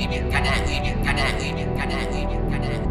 Canadian, Canadian, Canadian, Canadian, Canadian.